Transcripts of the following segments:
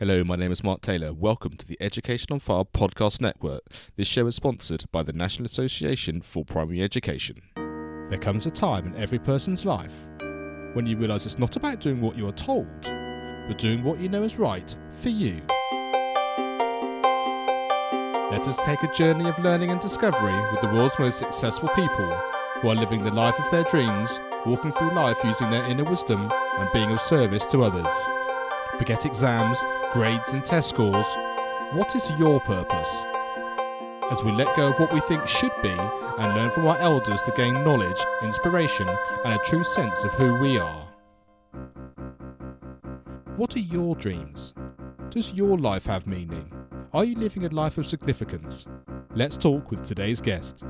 Hello, my name is Mark Taylor. Welcome to the Education on Fire podcast network. This show is sponsored by the National Association for Primary Education. There comes a time in every person's life when you realise it's not about doing what you are told, but doing what you know is right for you. Let us take a journey of learning and discovery with the world's most successful people who are living the life of their dreams, walking through life using their inner wisdom and being of service to others. Forget exams, grades, and test scores. What is your purpose? As we let go of what we think should be and learn from our elders to gain knowledge, inspiration, and a true sense of who we are. What are your dreams? Does your life have meaning? Are you living a life of significance? Let's talk with today's guest.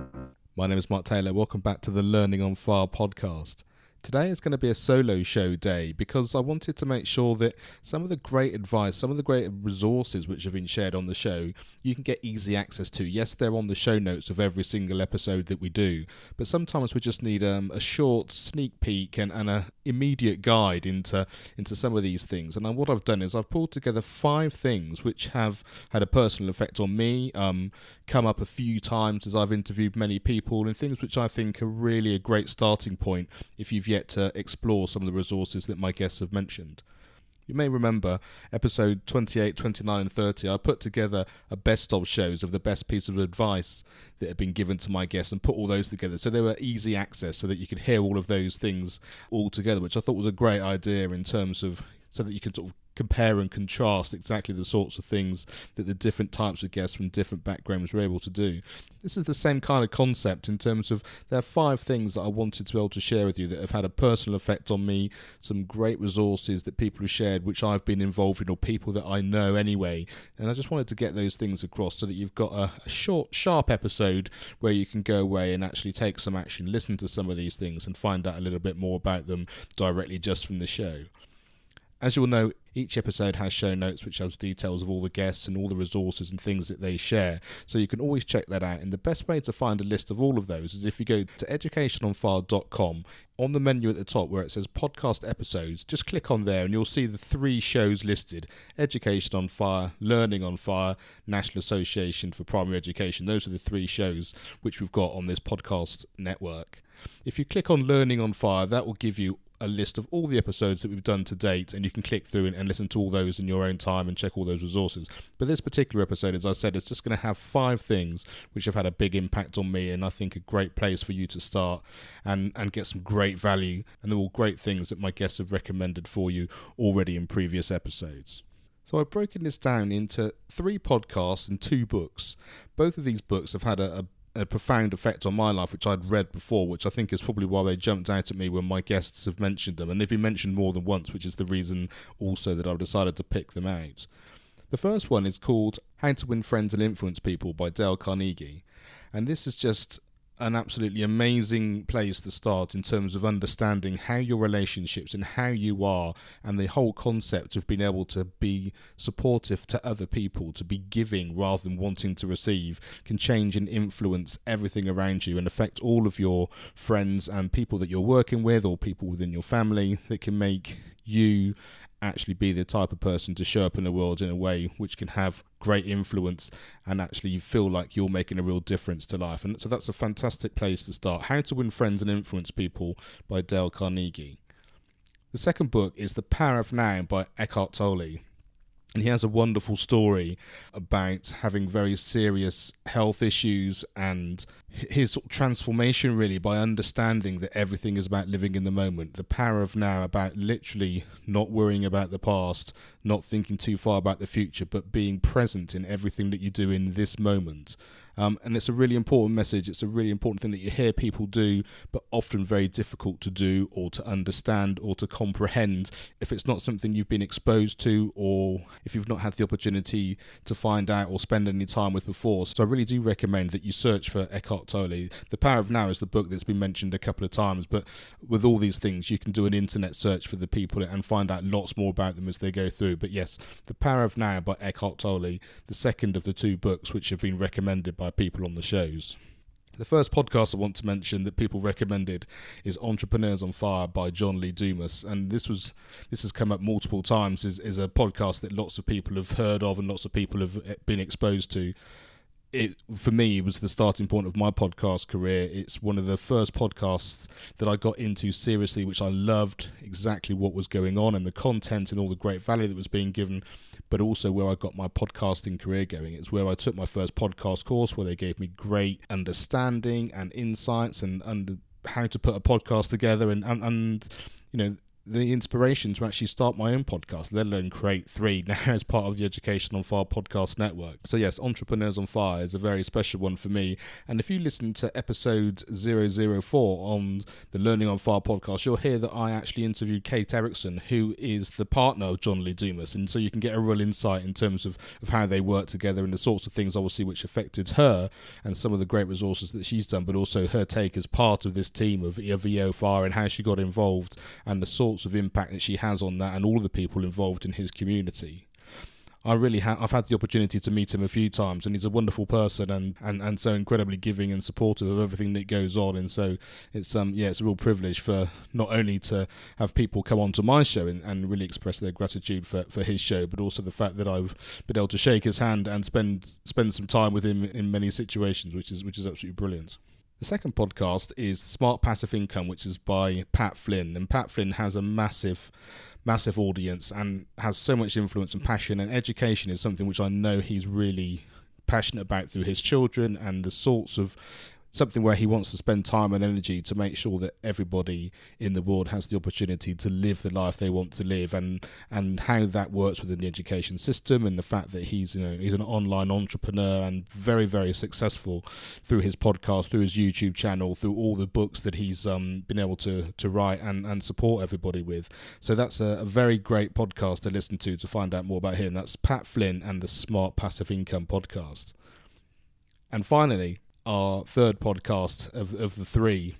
My name is Mark Taylor. Welcome back to the Learning on Fire podcast. Today is going to be a solo show day because I wanted to make sure that some of the great advice, some of the great resources which have been shared on the show, you can get easy access to. Yes, they're on the show notes of every single episode that we do, but sometimes we just need um, a short sneak peek and, and a immediate guide into into some of these things. And what I've done is I've pulled together five things which have had a personal effect on me, um, come up a few times as I've interviewed many people, and things which I think are really a great starting point if you've yet to explore some of the resources that my guests have mentioned. You may remember episode 28, 29, and 30. I put together a best of shows of the best piece of advice that had been given to my guests and put all those together. So they were easy access so that you could hear all of those things all together, which I thought was a great idea in terms of so that you could sort of compare and contrast exactly the sorts of things that the different types of guests from different backgrounds were able to do. This is the same kind of concept in terms of there are five things that I wanted to be able to share with you that have had a personal effect on me, some great resources that people have shared which I've been involved in or people that I know anyway. And I just wanted to get those things across so that you've got a, a short, sharp episode where you can go away and actually take some action, listen to some of these things and find out a little bit more about them directly just from the show. As you'll know, each episode has show notes which has details of all the guests and all the resources and things that they share, so you can always check that out. And the best way to find a list of all of those is if you go to educationonfire.com. On the menu at the top where it says podcast episodes, just click on there and you'll see the three shows listed Education on Fire, Learning on Fire, National Association for Primary Education. Those are the three shows which we've got on this podcast network. If you click on Learning on Fire, that will give you a list of all the episodes that we've done to date, and you can click through and, and, listen to all those in your own time and check all those resources. But this particular episode, as I said, is just going to have five things which have had a big impact on me, and I think a great place for you to start and, and get some great value. And they're all great things that my guests have recommended for you already in previous episodes. So I've broken this down into three podcasts and two books. Both of these books have had a, a a profound effect on my life, which I'd read before, which I think is probably why they jumped out at me when my guests have mentioned them. And they've been mentioned more than once, which is the reason also that I've decided to pick them out. The first one is called How to Win Friends and Influence People by Dale Carnegie. And this is just an absolutely amazing place to start in terms of understanding how your relationships and how you are and the whole concept of being able to be supportive to other people, to be giving rather than wanting to receive, can change and influence everything around you and affect all of your friends and people that you're working with or people within your family that can make you actually be the type of person to show up in the world in a way which can have great influence and actually feel like you're making a real difference to life. And so that's a fantastic place to start. How to Win Friends and Influence People by Dale Carnegie. The second book is The Power of Now by Eckhart Tolle. And he has a wonderful story about having very serious health issues and his transformation really by understanding that everything is about living in the moment, the power of now, about literally not worrying about the past, not thinking too far about the future, but being present in everything that you do in this moment. Um, and it's a really important message. It's a really important thing that you hear people do, but often very difficult to do or to understand or to comprehend if it's not something you've been exposed to or if you've not had the opportunity to find out or spend any time with before. So I really do recommend that you search for Eckhart Tolle. The Power of Now is the book that's been mentioned a couple of times, but with all these things, you can do an internet search for the people and find out lots more about them as they go through. But yes, The Power of Now by Eckhart Tolle, the second of the two books which have been recommended by people on the shows. The first podcast I want to mention that people recommended is Entrepreneurs on Fire by John Lee Dumas, and this was this has come up multiple times. is is a podcast that lots of people have heard of and lots of people have eh, been exposed to it for me it was the starting point of my podcast career it's one of the first podcasts that i got into seriously which i loved exactly what was going on and the content and all the great value that was being given but also where i got my podcasting career going. It's where i took my first podcast course where they gave me great understanding and insights and, and how to put a podcast together and, and, and you know the inspiration to actually start my own podcast, let alone create three now as part of the Education on Fire podcast network. So, yes, Entrepreneurs on Fire is a very special one for me. And if you listen to episode 004 on the Learning on Fire podcast, you'll hear that I actually interviewed Kate Erickson, who is the partner of John Lee Dumas. And so you can get a real insight in terms of, of how they work together and the sorts of things, obviously, which affected her and some of the great resources that she's done, but also her take as part of this team of, of EOFire and how she got involved and the sorts sorts of impact that she has on that and all of the people involved in his community. I really have I've had the opportunity to meet him a few times and he's a wonderful person and, and, and so incredibly giving and supportive of everything that goes on and so it's um yeah it's a real privilege for not only to have people come onto my show and, and really express their gratitude for, for his show but also the fact that I've been able to shake his hand and spend spend some time with him in many situations which is which is absolutely brilliant. The second podcast is Smart Passive Income, which is by Pat Flynn. And Pat Flynn has a massive, massive audience and has so much influence and passion. And education is something which I know he's really passionate about through his children and the sorts of something where he wants to spend time and energy to make sure that everybody in the world has the opportunity to live the life they want to live and and how that works within the education system and the fact that he's you know he's an online entrepreneur and very very successful through his podcast through his YouTube channel through all the books that he's um, been able to to write and and support everybody with. So that's a, a very great podcast to listen to to find out more about him. That's Pat Flynn and the Smart Passive Income podcast. And finally our third podcast of, of the three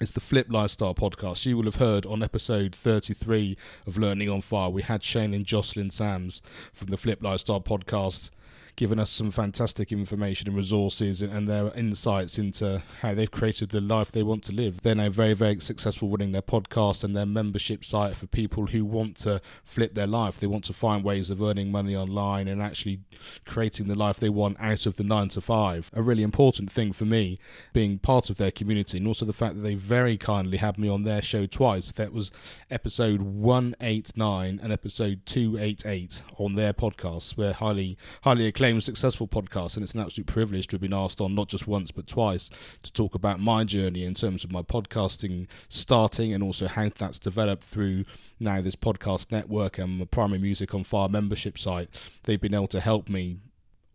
is the Flip Lifestyle podcast. You will have heard on episode 33 of Learning on Fire, we had Shane and Jocelyn Sams from the Flip Lifestyle podcast given us some fantastic information and resources and, their insights into how they've created the life they want to live. They're now very, very successful running their podcast and their membership site for people who want to flip their life. They want to find ways of earning money online and actually creating the life they want out of the nine to five. A really important thing for me being part of their community and also the fact that they very kindly had me on their show twice. That was episode 189 and episode 288 on their podcast. We're highly, highly acclaimed successful podcast, and it's an absolute privilege to have been asked on not just once but twice to talk about my journey in terms of my podcasting starting and also how that's developed through now this podcast network and my primary music on fire membership site. They've been able to help me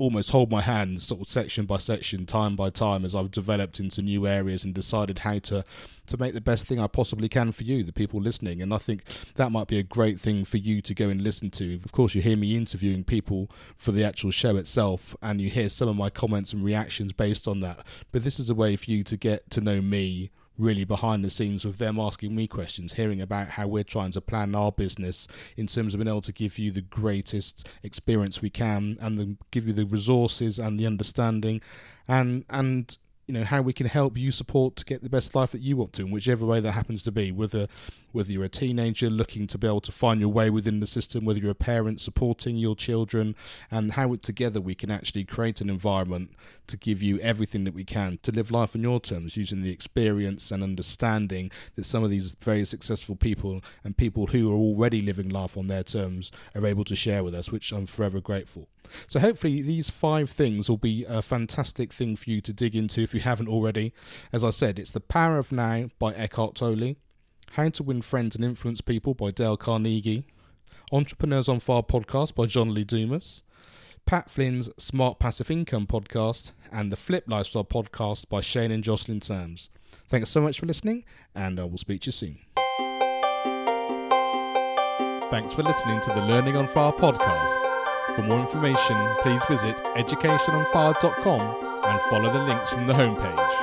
almost hold my hand sort of section by section time by time as I've developed into new areas and decided how to to make the best thing I possibly can for you the people listening. And I think that might be a great thing for you to go and listen to. Of course you hear me interviewing people for the actual show itself and you hear some of my comments and reactions based on that. But this is a way for you to get to know me really behind the scenes with them asking me questions, hearing about how we're trying to plan our business in terms of being able to give you the greatest experience we can and then give you the resources and the understanding and and you know how we can help you support to get the best life that you want to in whichever way that happens to be whether whether you're a teenager looking to be able to find your way within the system whether you're a parent supporting your children and how together we can actually create an environment to give you everything that we can to live life on your terms using the experience and understanding that some of these very successful people and people who are already living life on their terms are able to share with us which I'm forever grateful so hopefully these five things will be a fantastic thing for you to dig into if you haven't already. As I said, it's The Power of Now by Eckhart Tolle, How to Win Friends and Influence People by Dale Carnegie, Entrepreneurs on Fire podcast by John Lee Dumas, Pat Flynn's Smart Passive Income podcast, and the Flip Lifestyle podcast by Shane and Jocelyn Sams. Thanks so much for listening, and uh, I will speak to you soon. Thanks for listening to the Learning on Fire podcast. For more information, please visit educationonfire.com and follow the links from the homepage.